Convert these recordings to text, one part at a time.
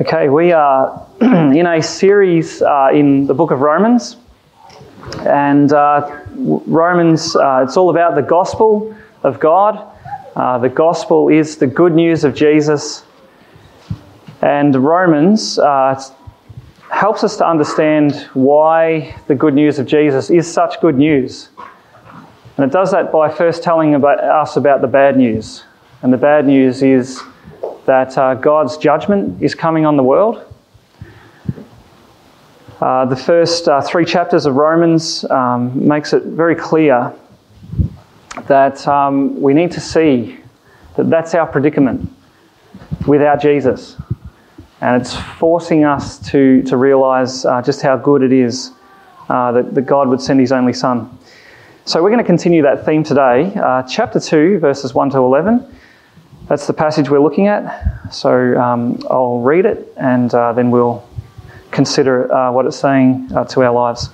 Okay, we are in a series uh, in the book of Romans. And uh, Romans, uh, it's all about the gospel of God. Uh, the gospel is the good news of Jesus. And Romans uh, helps us to understand why the good news of Jesus is such good news. And it does that by first telling about us about the bad news. And the bad news is that uh, God's judgment is coming on the world. Uh, the first uh, three chapters of Romans um, makes it very clear that um, we need to see that that's our predicament without Jesus. And it's forcing us to, to realize uh, just how good it is uh, that, that God would send his only Son. So we're going to continue that theme today. Uh, chapter 2, verses 1 to 11. That's the passage we're looking at. So um, I'll read it and uh, then we'll consider uh, what it's saying uh, to our lives.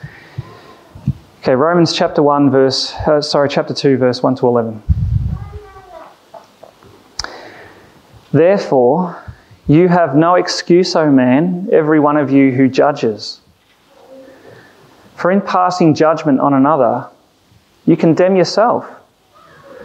Okay, Romans chapter 1, verse, uh, sorry, chapter 2, verse 1 to 11. Therefore, you have no excuse, O man, every one of you who judges. For in passing judgment on another, you condemn yourself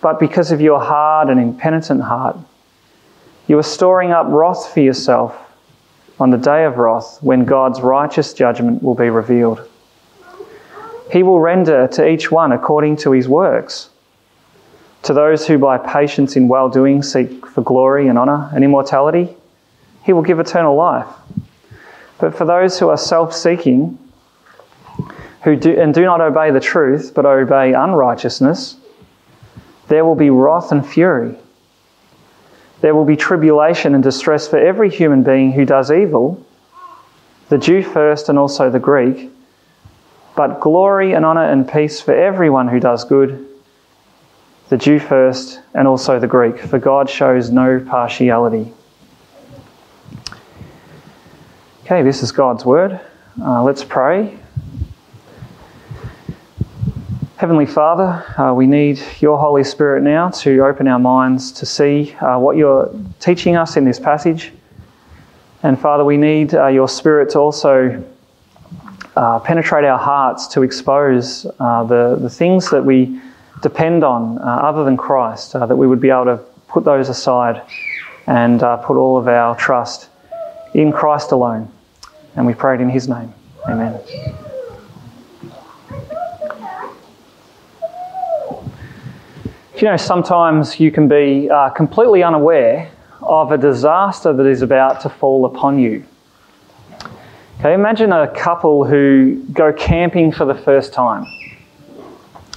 But because of your hard and impenitent heart, you are storing up wrath for yourself on the day of wrath when God's righteous judgment will be revealed. He will render to each one according to his works. To those who by patience in well doing seek for glory and honour and immortality, he will give eternal life. But for those who are self seeking, who do, and do not obey the truth, but obey unrighteousness, there will be wrath and fury. There will be tribulation and distress for every human being who does evil, the Jew first and also the Greek, but glory and honour and peace for everyone who does good, the Jew first and also the Greek, for God shows no partiality. Okay, this is God's word. Uh, let's pray. Heavenly Father, uh, we need your Holy Spirit now to open our minds to see uh, what you're teaching us in this passage. And Father, we need uh, your Spirit to also uh, penetrate our hearts to expose uh, the, the things that we depend on uh, other than Christ, that we would be able to put those aside and put all of our trust in Christ alone. And we pray it in His name. Amen. You know, sometimes you can be uh, completely unaware of a disaster that is about to fall upon you. Okay, imagine a couple who go camping for the first time.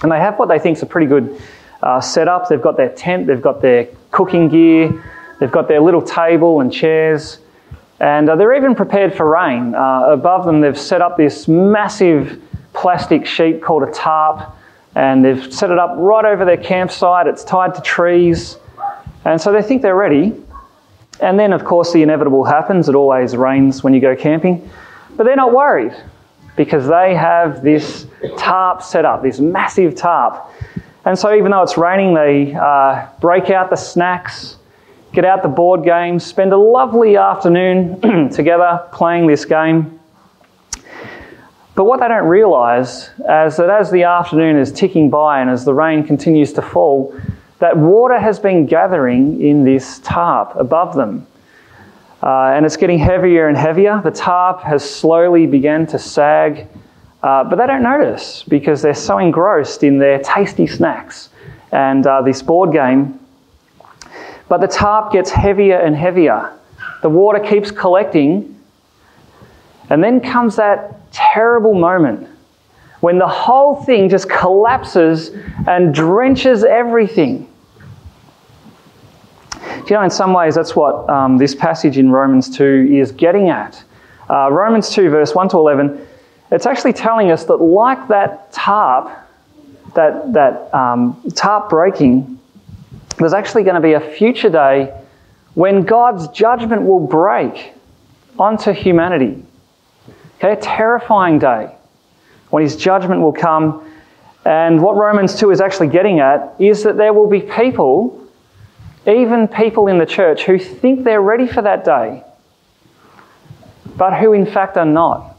And they have what they think is a pretty good uh, setup. They've got their tent, they've got their cooking gear, they've got their little table and chairs, and uh, they're even prepared for rain. Uh, above them, they've set up this massive plastic sheet called a tarp and they've set it up right over their campsite. It's tied to trees. And so they think they're ready. And then, of course, the inevitable happens. It always rains when you go camping. But they're not worried because they have this tarp set up, this massive tarp. And so, even though it's raining, they uh, break out the snacks, get out the board games, spend a lovely afternoon together playing this game. But what they don't realise is that as the afternoon is ticking by and as the rain continues to fall, that water has been gathering in this tarp above them. Uh, and it's getting heavier and heavier. The tarp has slowly begun to sag, uh, but they don't notice because they're so engrossed in their tasty snacks and uh, this board game. But the tarp gets heavier and heavier. The water keeps collecting, and then comes that terrible moment when the whole thing just collapses and drenches everything. You know, in some ways, that's what um, this passage in Romans 2 is getting at. Uh, Romans 2, verse 1 to 11, it's actually telling us that, like that tarp, that, that um, tarp breaking, there's actually going to be a future day when God's judgment will break onto humanity. Okay, a terrifying day when his judgment will come. And what Romans 2 is actually getting at is that there will be people even people in the church who think they're ready for that day, but who in fact are not.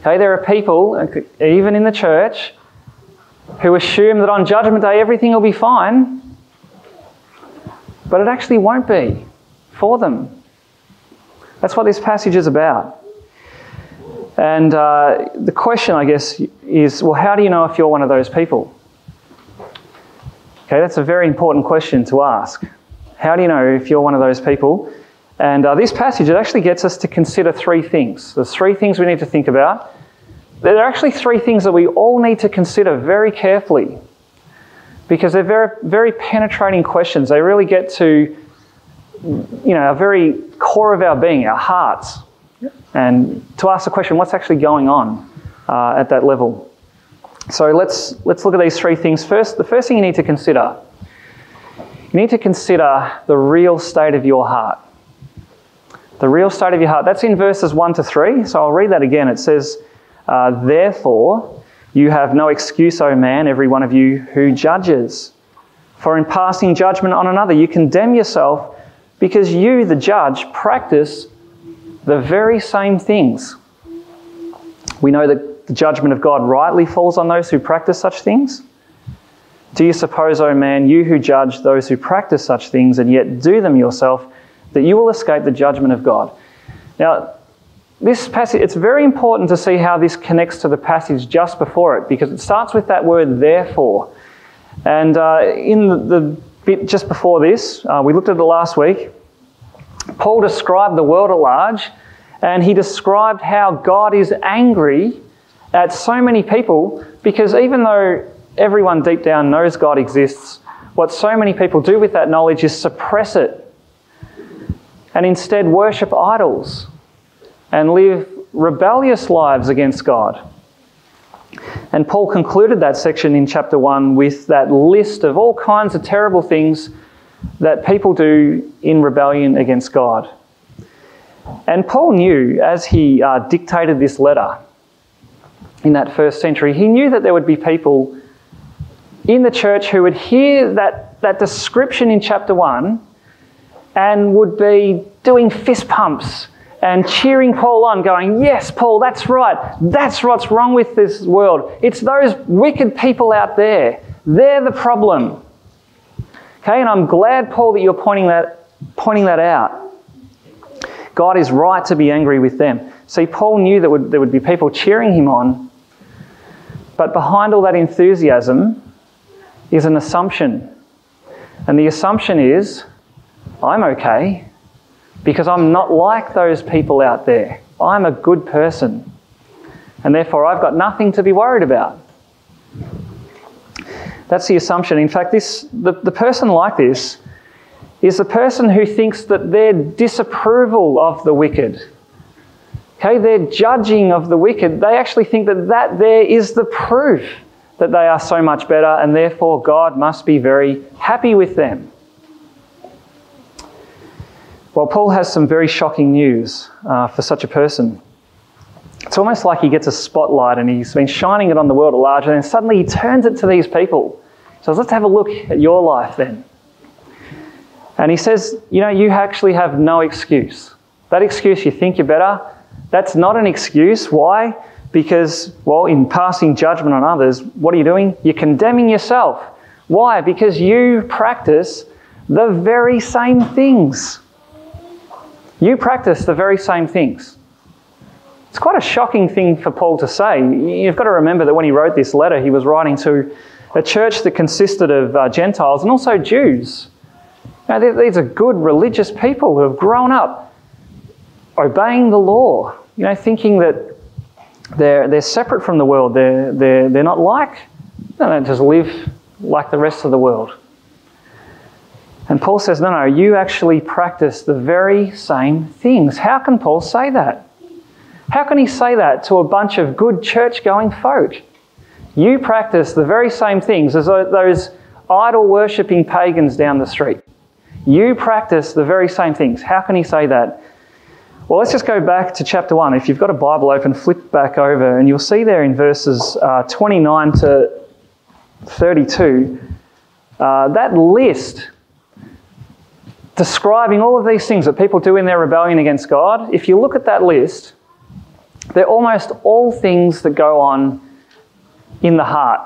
Okay, there are people, even in the church, who assume that on Judgment Day everything will be fine, but it actually won't be for them. That's what this passage is about. And uh, the question, I guess, is well, how do you know if you're one of those people? Okay, that's a very important question to ask. How do you know if you're one of those people? And uh, this passage, it actually gets us to consider three things. There's three things we need to think about. There are actually three things that we all need to consider very carefully because they're very, very penetrating questions. They really get to, you know, a very core of our being, our hearts, and to ask the question, what's actually going on uh, at that level? So let's, let's look at these three things. First, the first thing you need to consider you need to consider the real state of your heart. The real state of your heart. That's in verses 1 to 3. So I'll read that again. It says, uh, Therefore, you have no excuse, O man, every one of you who judges. For in passing judgment on another, you condemn yourself because you, the judge, practice the very same things. We know that the judgment of God rightly falls on those who practice such things? Do you suppose, O oh man, you who judge those who practice such things and yet do them yourself, that you will escape the judgment of God? Now, this passage, it's very important to see how this connects to the passage just before it, because it starts with that word therefore. And uh, in the, the, bit just before this, uh, we looked at it last week, Paul described the world at large, and he described how God is angry at so many people because even though everyone deep down knows God exists, what so many people do with that knowledge is suppress it and instead worship idols and live rebellious lives against God. And Paul concluded that section in chapter 1 with that list of all kinds of terrible things that people do in rebellion against God. And Paul knew as he uh, dictated this letter in that first century, he knew that there would be people in the church who would hear that, that description in chapter 1 and would be doing fist pumps and cheering Paul on, going, Yes, Paul, that's right. That's what's wrong with this world. It's those wicked people out there. They're the problem. Okay, and I'm glad, Paul, that you're pointing that, pointing that out. God is right to be angry with them. See, Paul knew that would, there would be people cheering him on but behind all that enthusiasm is an assumption. And the assumption is, I'm okay because I'm not like those people out there. I'm a good person. And therefore, I've got nothing to be worried about. That's the assumption. In fact, this, the, the person like this is the person who thinks that their disapproval of the wicked Okay, their judging of the wicked, they actually think that that there is the proof that they are so much better and therefore God must be very happy with them. Well, Paul has some very shocking news uh, for such a person. It's almost like he gets a spotlight and he's been shining it on the world at large, and then suddenly he turns it to these people. So let's have a look at your life then. And he says, You know, you actually have no excuse. That excuse, you think you're better, that's not an excuse. Why? Because, well, in passing judgment on others, what are you doing? You're condemning yourself. Why? Because you practice the very same things. You practice the very same things. It's quite a shocking thing for Paul to say. You've got to remember that when he wrote this letter, he was writing to a church that consisted of uh, Gentiles and also Jews. Now, these are good religious people who have grown up obeying the law, you know, thinking that they're, they're separate from the world, they're, they're, they're not like, they just live like the rest of the world. And Paul says, no, no, you actually practice the very same things. How can Paul say that? How can he say that to a bunch of good church going folk? You practice the very same things as those idol worshipping pagans down the street. You practice the very same things. How can he say that? Well, let's just go back to chapter 1. If you've got a Bible open, flip back over, and you'll see there in verses uh, 29 to 32 uh, that list describing all of these things that people do in their rebellion against God. If you look at that list, they're almost all things that go on in the heart.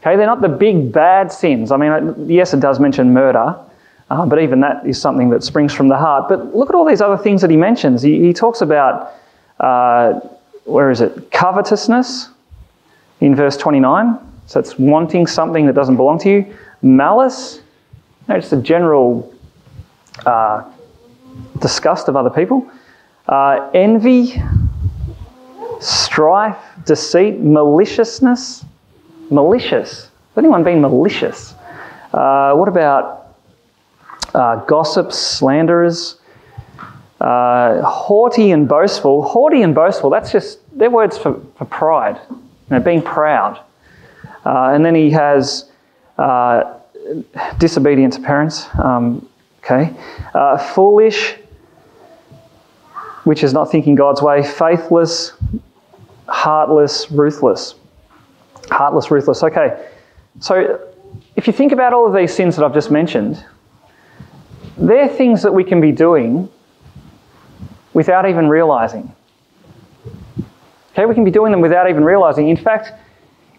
Okay, they're not the big bad sins. I mean, yes, it does mention murder, uh, but even that is something that springs from the heart. But look at all these other things that he mentions. He, he talks about, uh, where is it? Covetousness in verse 29. So it's wanting something that doesn't belong to you. Malice, no, just a general uh, disgust of other people. Uh, envy, strife, deceit, maliciousness. Malicious. Has anyone been malicious? Uh, what about uh, gossips, slanderers, uh, haughty and boastful. Haughty and boastful, that's just, they're words for, for pride, you know, being proud. Uh, and then he has uh, disobedient to parents, um, okay. Uh, foolish, which is not thinking God's way. Faithless, heartless, ruthless. Heartless, ruthless. Okay, so if you think about all of these sins that I've just mentioned, they're things that we can be doing without even realizing. Okay, we can be doing them without even realizing. In fact,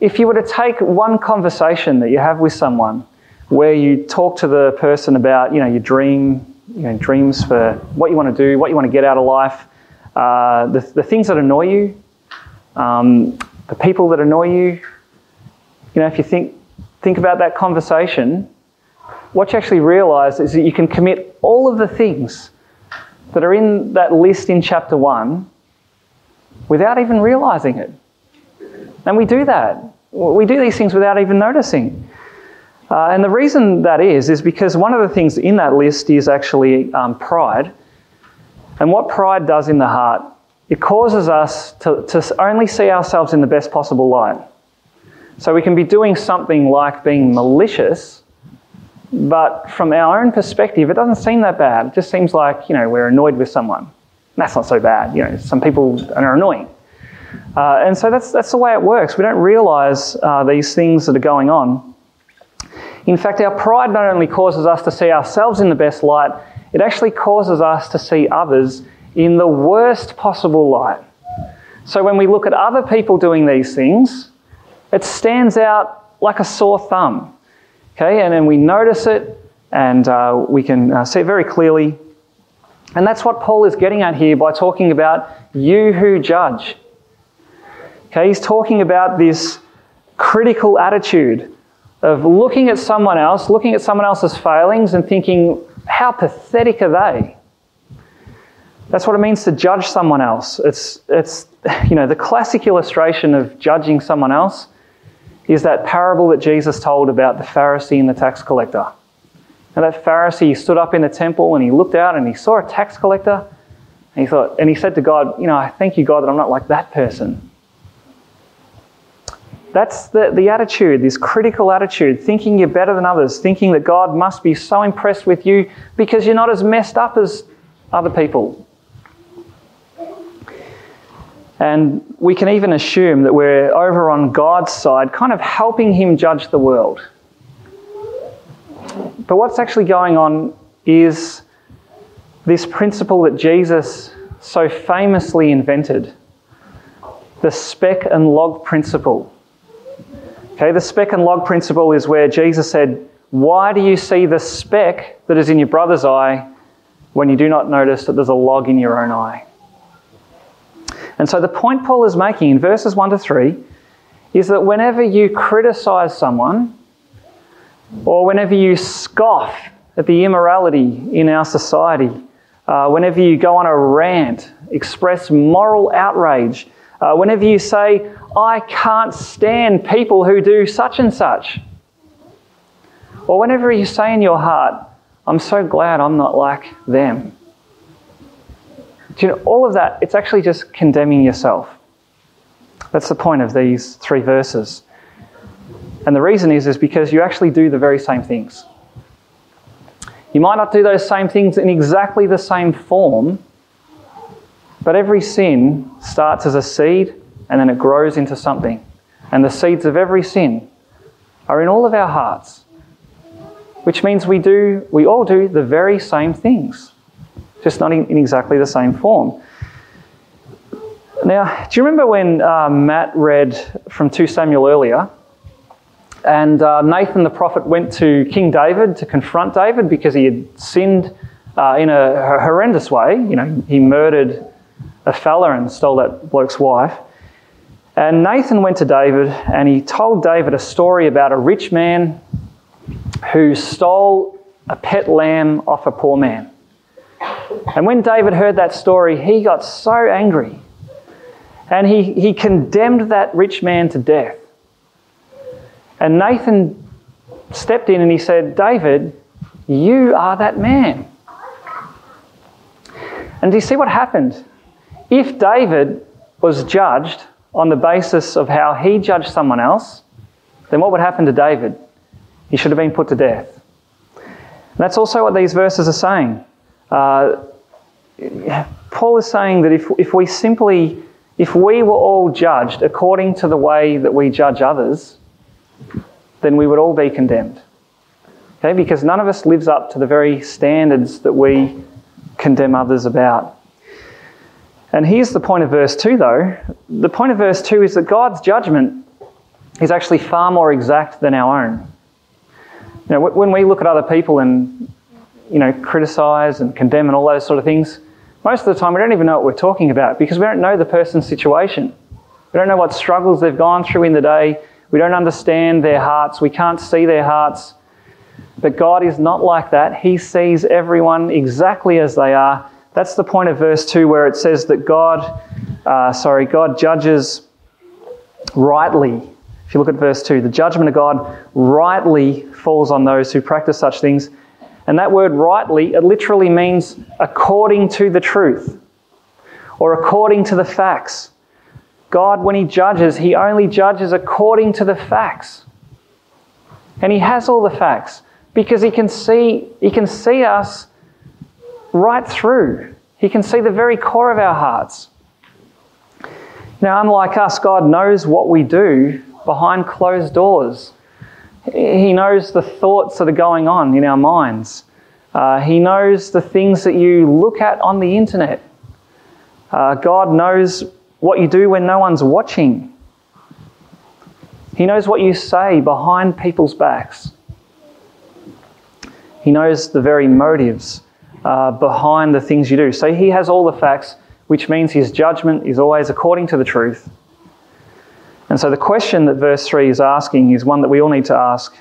if you were to take one conversation that you have with someone where you talk to the person about, you know, your dream, you know, dreams for what you want to do, what you want to get out of life, uh, the, the things that annoy you, um, the people that annoy you, you know, if you think, think about that conversation, what you actually realize is that you can commit all of the things that are in that list in chapter 1 without even realizing it. And we do that. We do these things without even noticing. Uh, and the reason that is, is because one of the things in that list is actually um, pride. And what pride does in the heart, it causes us to, to only see ourselves in the best possible light. So we can be doing something like being malicious but from our own perspective, it doesn't seem that bad. It just seems like, you know, we're annoyed with someone. That's not so bad. You know, some people are annoying. Uh, and so that's, that's the way it works. We don't realize uh, these things that are going on. In fact, our pride not only causes us to see ourselves in the best light, it actually causes us to see others in the worst possible light. So when we look at other people doing these things, it stands out like a sore thumb. Okay, and then we notice it and uh, we can uh, see it very clearly. And that's what Paul is getting at here by talking about you who judge. Okay, he's talking about this critical attitude of looking at someone else, looking at someone else's failings, and thinking, how pathetic are they? That's what it means to judge someone else. It's, it's you know, the classic illustration of judging someone else is that parable that Jesus told about the Pharisee and the tax collector. And that Pharisee stood up in the temple and he looked out and he saw a tax collector and he thought, and he said to God, You know, I thank you, God, that I'm not like that person. That's the, the attitude, this critical attitude, thinking you're better than others, thinking that God must be so impressed with you because you're not as messed up as other people. And we can even assume that we're over on God's side, kind of helping Him judge the world. But what's actually going on is this principle that Jesus so famously invented the speck and log principle. Okay, the speck and log principle is where Jesus said, Why do you see the speck that is in your brother's eye when you do not notice that there's a log in your own eye? And so the point Paul is making in verses 1 to 3 is that whenever you criticize someone, or whenever you scoff at the immorality in our society, uh, whenever you go on a rant, express moral outrage, uh, whenever you say, I can't stand people who do such and such, Or whenever you say in your heart, I'm so glad I'm not like them. Do you know, all of that, it's actually just condemning yourself. That's the point of these three verses. And the reason is, is because you actually do the very same things. You might not do those same things in exactly the same form, but every sin starts as a seed and then it grows into something. And the seeds of every sin are in all of our hearts, which means we do, we all do the very same things, just not in, in exactly the same form. Now, do you remember when uh, Matt read from 2 Samuel earlier? And uh, Nathan the prophet went to King David to confront David because he had sinned uh, in a horrendous way. You know, he murdered a fella and stole that bloke's wife. And Nathan went to David and he told David a story about a rich man who stole a pet lamb off a poor man. And when David heard that story, he got so angry and he, he condemned that rich man to death. And Nathan stepped in and he said, David, you are that man. And do you see what happened? If David was judged on the basis of how he judged someone else, then what would happen to David? He should have been put to death. And that's also what these verses are saying. Uh, Paul is saying that if, if we simply, if we were all judged according to the way that we judge others, then we would all be condemned. Okay, because none of us lives up to the very standards that we condemn others about. And here's the point of verse 2, though. The point of verse 2 is that God's judgment is actually far more exact than our own. Know, when we look at other people and, you know, criticize and condemn and all those sort of things, most of the time we don't even know what we're talking about because we don't know the person's situation. We don't know what struggles they've gone through in the day. We don't understand their hearts. We can't see their hearts. But God is not like that. He sees everyone exactly as they are that's the point of verse 2 where it says that God, uh, sorry, God judges rightly. If you look at verse 2, the judgment of God rightly falls on those who practice such things. And that word rightly, it literally means according to the truth or according to the facts. God, when He judges, He only judges according to the facts. And He has all the facts because He can see, he can see us right through. He can see the very core of our hearts. Now, unlike us, God knows what we do behind closed doors. He knows the thoughts that are going on in our minds. Uh, he knows the things that you look at on the internet. Uh, God knows what you do when no one's watching. He knows what you say behind people's backs. He knows the very motives uh, behind the things you do. So he has all the facts, which means his judgment is always according to the truth. And so the question that verse 3 is asking is one that we all need to ask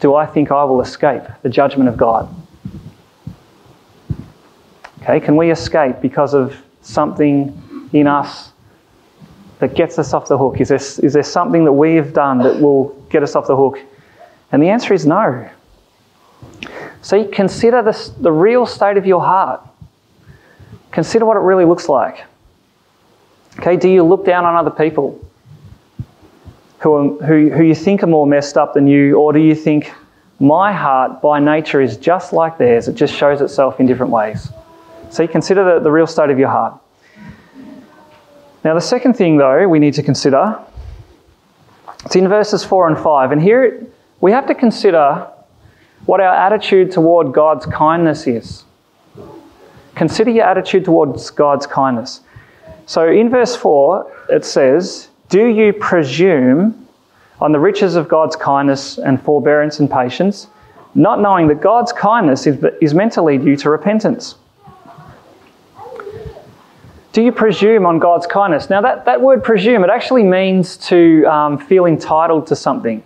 Do I think I will escape the judgment of God? Okay, can we escape because of something in us that gets us off the hook? Is there, is there something that we have done that will get us off the hook? And the answer is no. See, consider the, the real state of your heart. Consider what it really looks like. Okay, do you look down on other people who, are, who, who you think are more messed up than you, or do you think, my heart by nature is just like theirs, it just shows itself in different ways? See, consider the, the real state of your heart. Now, the second thing, though, we need to consider, it's in verses 4 and 5, and here we have to consider what our attitude toward God's kindness is. Consider your attitude towards God's kindness. So in verse 4, it says, Do you presume on the riches of God's kindness and forbearance and patience, not knowing that God's kindness is, meant to lead you to repentance? Do you presume on God's kindness? Now, that, that word presume, it actually means to um, feel entitled to something.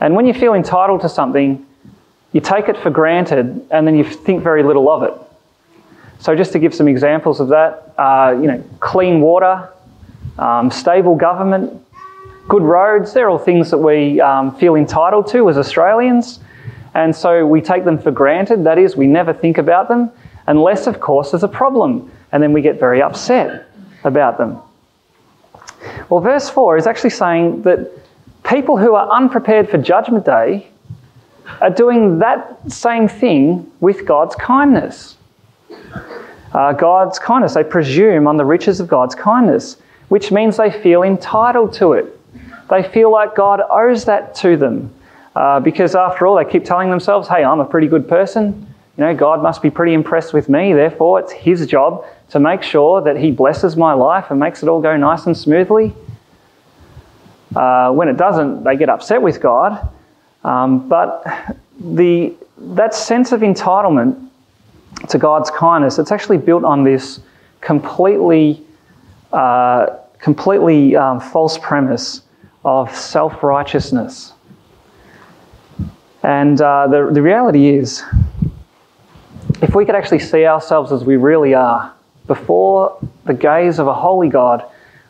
And when you feel entitled to something, you take it for granted and then you think very little of it. So, just to give some examples of that, uh, you know, clean water, um, stable government, Good roads, they're all things that we um, feel entitled to as Australians. And so we take them for granted. That is, we never think about them, unless, of course, there's a problem. And then we get very upset about them. Well, verse 4 is actually saying that people who are unprepared for Judgment Day are doing that same thing with God's kindness. Uh, God's kindness, they presume on the riches of God's kindness, which means they feel entitled to it. They feel like God owes that to them. Uh, because after all, they keep telling themselves, hey, I'm a pretty good person. You know, God must be pretty impressed with me. Therefore, it's His job to make sure that He blesses my life and makes it all go nice and smoothly. Uh, when it doesn't, they get upset with God. Um, but the, that sense of entitlement to God's kindness, it's actually built on this completely, uh, completely um, false premise of self righteousness. And uh, the, the reality is, if we could actually see ourselves as we really are before the gaze of a holy God,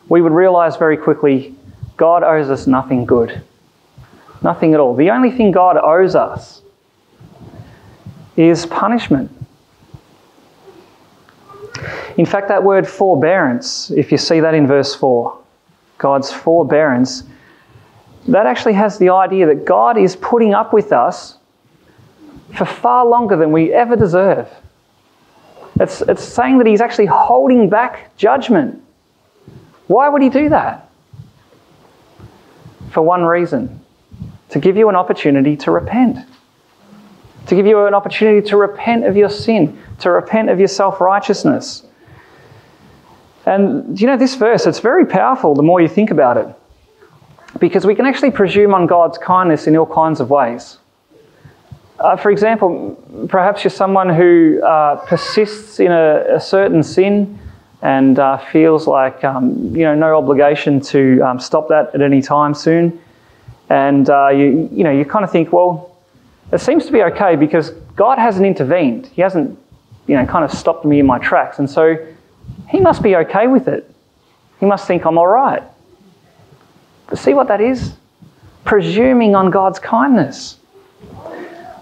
we would realize very quickly God owes us nothing good. Nothing at all. The only thing God owes us is punishment. In fact, that word forbearance, if you see that in verse 4, God's forbearance, that actually has the idea that God is putting up with us for far longer than we ever deserve. It's, it's saying that He's actually holding back judgment. Why would He do that? For one reason to give you an opportunity to repent. To give you an opportunity to repent of your sin, to repent of your self righteousness. And you know, this verse, it's very powerful the more you think about it. Because we can actually presume on God's kindness in all kinds of ways. Uh, for example, perhaps you're someone who uh, persists in a, a, certain sin and uh, feels like um, you know no obligation to um, stop that at any time soon, and uh, you you know you kind of think, well, it seems to be okay because God hasn't intervened. He hasn't you know kind of stopped me in my tracks, and so He must be okay with it. He must think I'm all right. But see what that is? Presuming on God's kindness.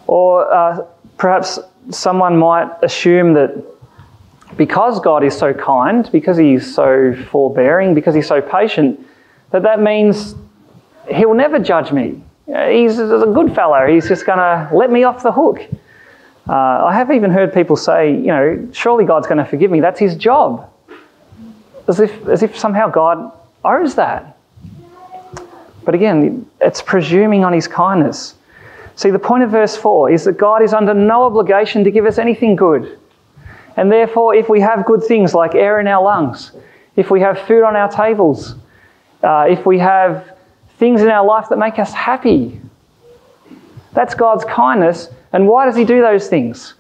Or uh, perhaps someone might assume that because God is so kind, because He's so forbearing, because He's so patient, that that means He'll never judge me. He's a good fellow. He's just going to let me off the hook. Uh, I have even heard people say, you know, surely God's going to forgive me. That's His job. As if, as if somehow God owes that. But again, it's presuming on his kindness. See, the point of verse 4 is that God is under no obligation to give us anything good. And therefore, if we have good things like air in our lungs, if we have food on our tables, uh, if we have things in our life that make us happy, that's God's kindness. And why does He do those things?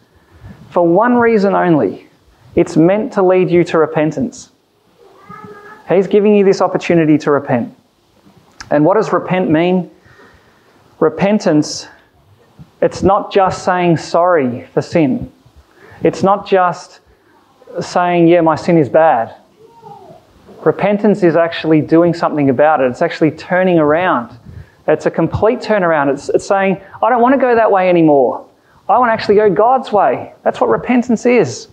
For one reason only it's meant to lead you to repentance. He's giving you this opportunity to repent. And what does repent mean? Repentance, it's not just saying sorry for sin. It's not just saying, yeah, my sin is bad. Repentance is actually doing something about it. It's actually turning around. It's a complete turnaround. It's, it's saying, I don't want to go that way anymore. I want to actually go God's way. That's what repentance is.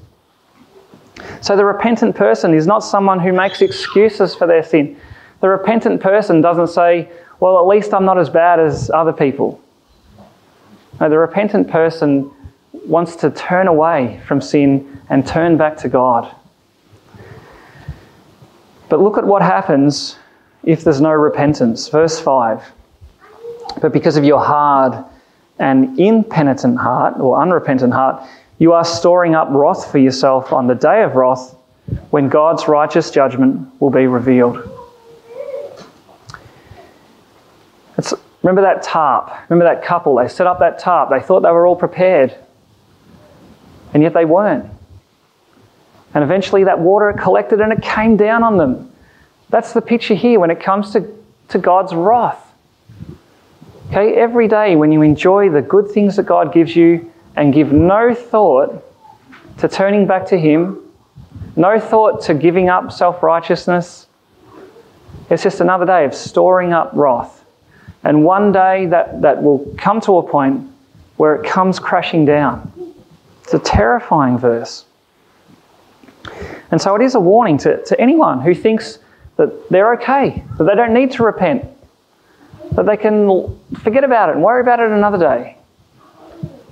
So the repentant person is not someone who makes excuses for their sin. The repentant person doesn't say, well, at least I'm not as bad as other people. No, the repentant person wants to turn away from sin and turn back to God. But look at what happens if there's no repentance. Verse 5. But because of your hard and impenitent heart, or unrepentant heart, you are storing up wrath for yourself on the day of wrath when God's righteous judgment will be revealed. It's, remember that tarp? Remember that couple? They set up that tarp. They thought they were all prepared. And yet they weren't. And eventually that water collected and it came down on them. That's the picture here when it comes to, to God's wrath. Okay, every day when you enjoy the good things that God gives you and give no thought to turning back to Him, no thought to giving up self righteousness, It's just another day of storing up wrath. And one day that, that will come to a point where it comes crashing down. It's a terrifying verse. And so it is a warning to, to anyone who thinks that they're okay, that they don't need to repent, that they can forget about it and worry about it another day.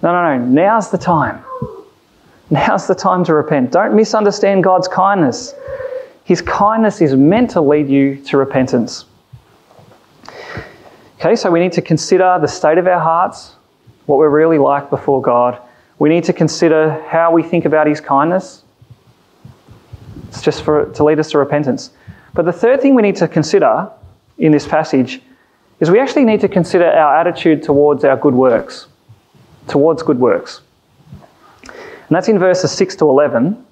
No, no, no. Now's the time. Now's the time to repent. Don't misunderstand God's kindness. His kindness is meant to lead you to repentance. Okay, so we need to consider the state of our hearts, what we're really like before God. We need to consider how we think about His kindness. It's just for, to lead us to repentance. But the third thing we need to consider in this passage is we actually need to consider our attitude towards our good works. Towards good works. And that's in verses 6 to 11.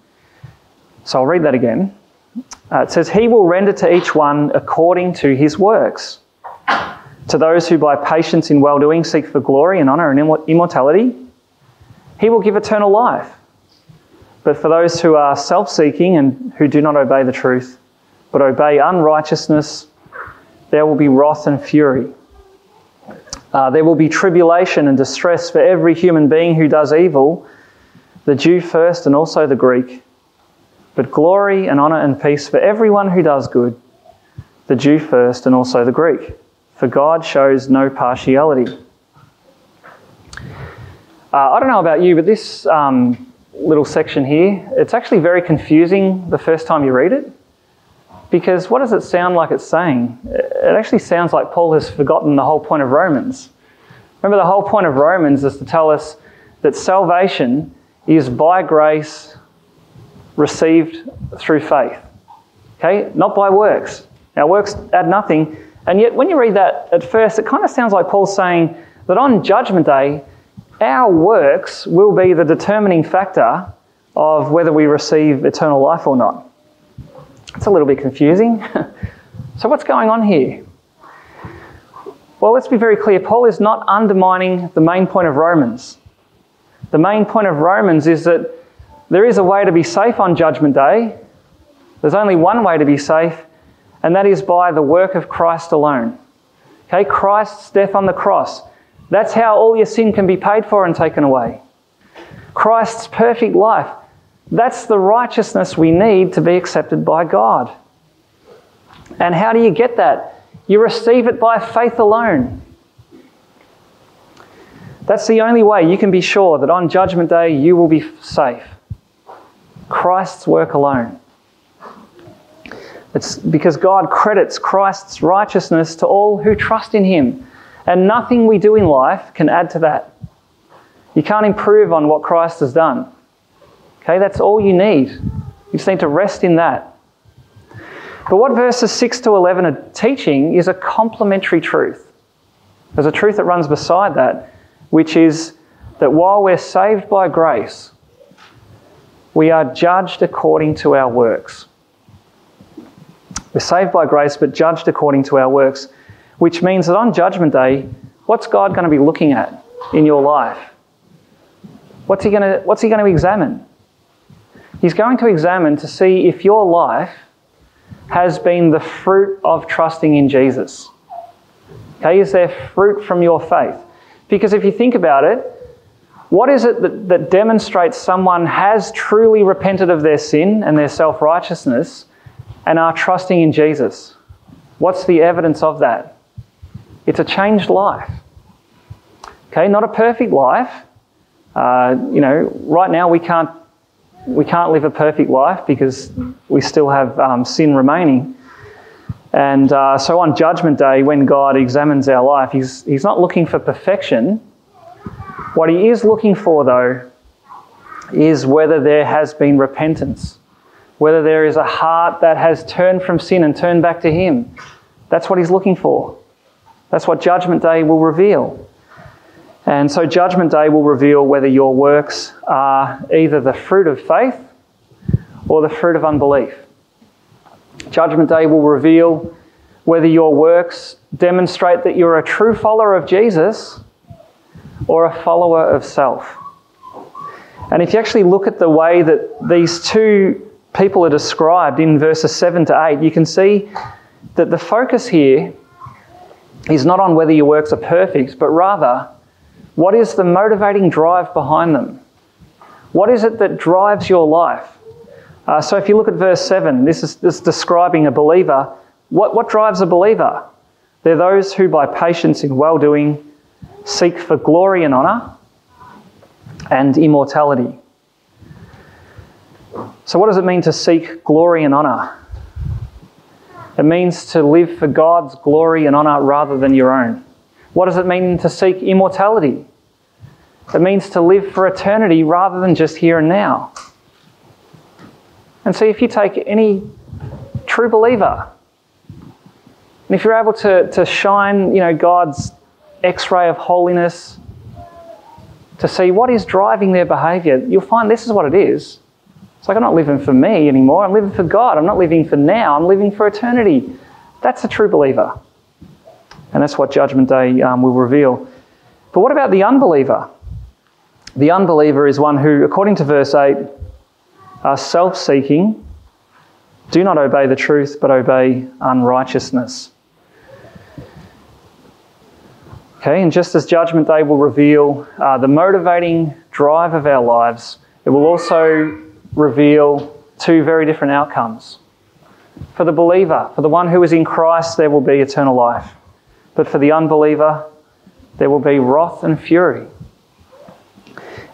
So I'll read that again. Uh, it says, He will render to each one according to his works. To those who by patience in well doing seek for glory and honour and immortality, He will give eternal life. But for those who are self seeking and who do not obey the truth, but obey unrighteousness, there will be wrath and fury. Uh, there will be tribulation and distress for every human being who does evil, the Jew first and also the Greek. But glory and honour and peace for everyone who does good, the Jew first and also the Greek. For God shows no partiality. Uh, I don't know about you, but this um, little section here, it's actually very confusing the first time you read it. Because what does it sound like it's saying? It actually sounds like Paul has forgotten the whole point of Romans. Remember, the whole point of Romans is to tell us that salvation is by grace received through faith. Okay? Not by works. Now, works add nothing. And yet, when you read that at first, it kind of sounds like Paul's saying that on Judgment Day, our works will be the determining factor of whether we receive eternal life or not. It's a little bit confusing. so, what's going on here? Well, let's be very clear. Paul is not undermining the main point of Romans. The main point of Romans is that there is a way to be safe on Judgment Day. There's only one way to be safe, and that is by the work of Christ alone. Okay, Christ's death on the cross. That's how all your sin can be paid for and taken away. Christ's perfect life. That's the righteousness we need to be accepted by God. And how do you get that? You receive it by faith alone. That's the only way you can be sure that on Judgment Day you will be safe. Christ's work alone. It's because God credits Christ's righteousness to all who trust in Him. And nothing we do in life can add to that. You can't improve on what Christ has done. Okay, that's all you need. You just need to rest in that. But what verses 6 to 11 are teaching is a complementary truth. There's a truth that runs beside that, which is that while we're saved by grace, we are judged according to our works. We're saved by grace, but judged according to our works, which means that on Judgment Day, what's God going to be looking at in your life? What's he going to, what's he going to examine? He's going to examine to see if your life has been the fruit of trusting in Jesus. Okay, is there fruit from your faith? Because if you think about it, what is it that, that demonstrates someone has truly repented of their sin and their self righteousness and are trusting in Jesus? What's the evidence of that? It's a changed life. Okay, not a perfect life. Uh, you know, right now we can't we can't live a perfect life because we still have um, sin remaining. And uh, so on Judgment Day, when God examines our life, he's, he's not looking for perfection. What He is looking for, though, is whether there has been repentance, whether there is a heart that has turned from sin and turned back to Him. That's what He's looking for. That's what Judgment Day will reveal. And so, Judgment Day will reveal whether your works are either the fruit of faith or the fruit of unbelief. Judgment Day will reveal whether your works demonstrate that you're a true follower of Jesus or a follower of self. And if you actually look at the way that these two people are described in verses 7 to 8, you can see that the focus here is not on whether your works are perfect, but rather what is the motivating drive behind them? What is it that drives your life? Uh, so if you look at verse 7, this is, this is describing a believer. What, what drives a believer? They're those who, by patience in well doing, seek for glory and honour and immortality. So, what does it mean to seek glory and honour? It means to live for God's glory and honour rather than your own. What does it mean to seek immortality? It means to live for eternity rather than just here and now. And see, if you take any true believer, and if you're able to, to shine, you know, God's x-ray of holiness to see what is driving their behaviour, you'll find this is what it is. It's like I'm not living for me anymore. I'm living for God. I'm not living for now. I'm living for eternity. That's a true believer. And that's what Judgment Day um, will reveal. But what about the unbeliever? The unbeliever is one who, according to verse 8, are self seeking, do not obey the truth, but obey unrighteousness. Okay, and just as Judgment Day will reveal uh, the motivating drive of our lives, it will also reveal two very different outcomes. For the believer, for the one who is in Christ, there will be eternal life. But for the unbeliever, there will be wrath and fury.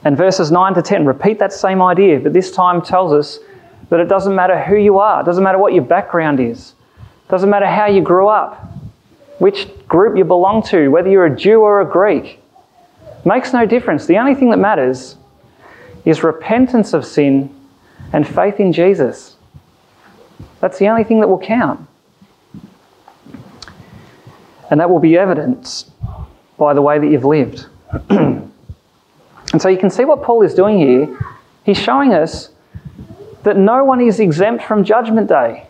And verses 9 to 10 repeat that same idea, but this time tells us that it doesn't matter who you are, it doesn't matter what your background is, it doesn't matter how you grew up, which group you belong to, whether you're a Jew or a Greek. Makes no difference. The only thing that matters is repentance of sin and faith in Jesus. That's the only thing that will count. And that will be evidenced by the way that you've lived. and so you can see what Paul is doing here. He's showing us that no one is exempt from Judgment Day.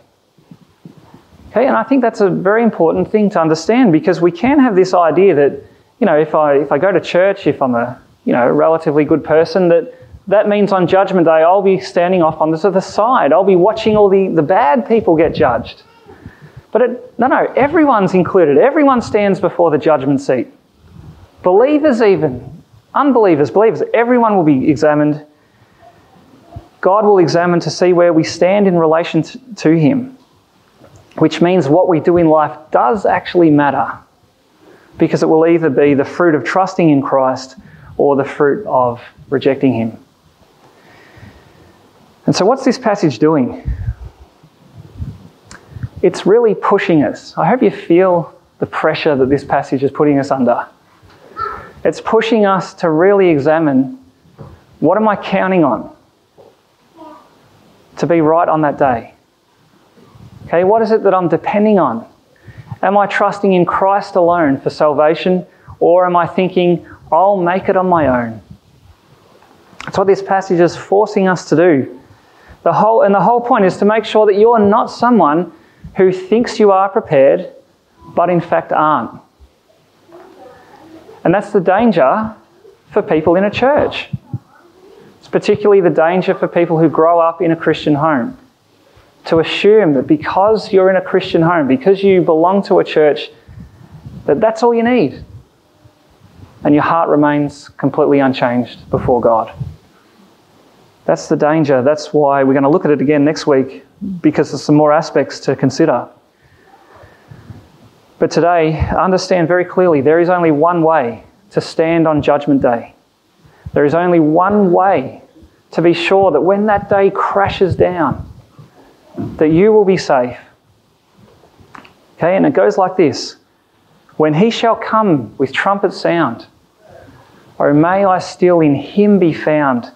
Okay, and I think that's a very important thing to understand because we can have this idea that, you know, if I if I go to church, if I'm a you know relatively good person, that that means on Judgment Day I'll be standing off on the other side. I'll be watching all the, the bad people get judged. But it, no, no, everyone's included. Everyone stands before the judgment seat. Believers, even unbelievers, believers, everyone will be examined. God will examine to see where we stand in relation to, to Him which means what we do in life does actually matter because it will either be the fruit of trusting in Christ or the fruit of rejecting Him. And so, what's this passage doing? It's really pushing us. I hope you feel the pressure that this passage is putting us under. It's pushing us to really examine what am I counting on to be right on that day? Okay, what is it that I'm depending on? Am I trusting in Christ alone for salvation, or am I thinking, I'll make it on my own? That's what this passage is forcing us to do. The whole, and the whole point is to make sure that you're not someone who thinks you are prepared, but in fact aren't. And that's the danger for people in a church. It's particularly the danger for people who grow up in a Christian home to assume that because you're in a Christian home, because you belong to a church, that that's all you need. And your heart remains completely unchanged before God. That's the danger. That's why we're going to look at it again next week because there's some more aspects to consider. But today, understand very clearly there is only one way to stand on Judgment Day. There is only one way to be sure that when that day crashes down, that you will be safe. Okay, and it goes like this When he shall come with trumpet sound, O may I still in him be found,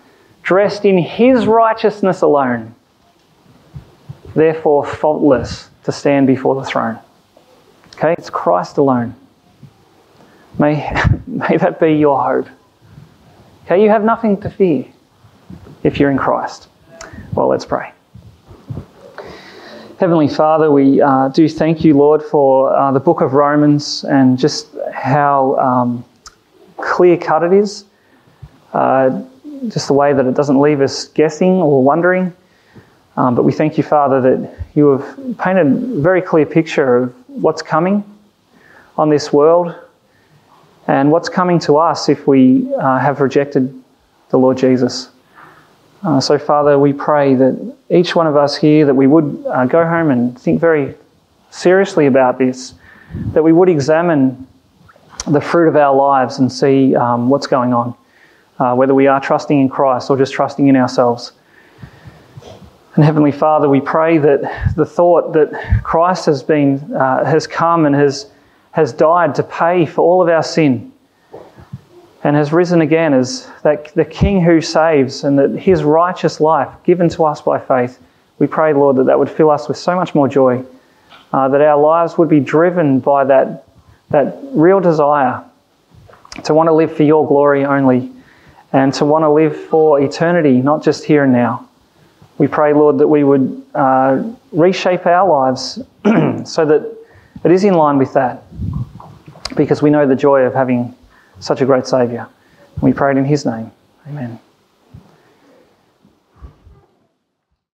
dressed in his righteousness alone, therefore faultless to stand before the throne. Okay, it's Christ alone. May, may that be your hope. Okay, you have nothing to fear if you're in Christ. Well, let's pray. Heavenly Father, we uh, do thank you, Lord, for uh, the book of Romans and just how um, clear cut it is. Uh, just the way that it doesn't leave us guessing or wondering. Um, but we thank you, Father, that you have painted a very clear picture of what's coming on this world and what's coming to us if we uh, have rejected the Lord Jesus. Uh, so, Father, we pray that each one of us here that we would uh, go home and think very seriously about this, that we would examine the fruit of our lives and see um, what's going on, uh, whether we are trusting in Christ or just trusting in ourselves. And Heavenly Father, we pray that the thought that Christ has been uh, has come and has has died to pay for all of our sin and has risen again as that the King who saves and that his righteous life given to us by faith. We pray, Lord, that that would fill us with so much more joy, uh, that our lives would be driven by that, that real desire to want to live for your glory only and to want to live for eternity, not just here and now. We pray, Lord, that we would uh, reshape our lives so that it is in line with that because we know the joy of having such a great Saviour. We pray it in His name. Amen.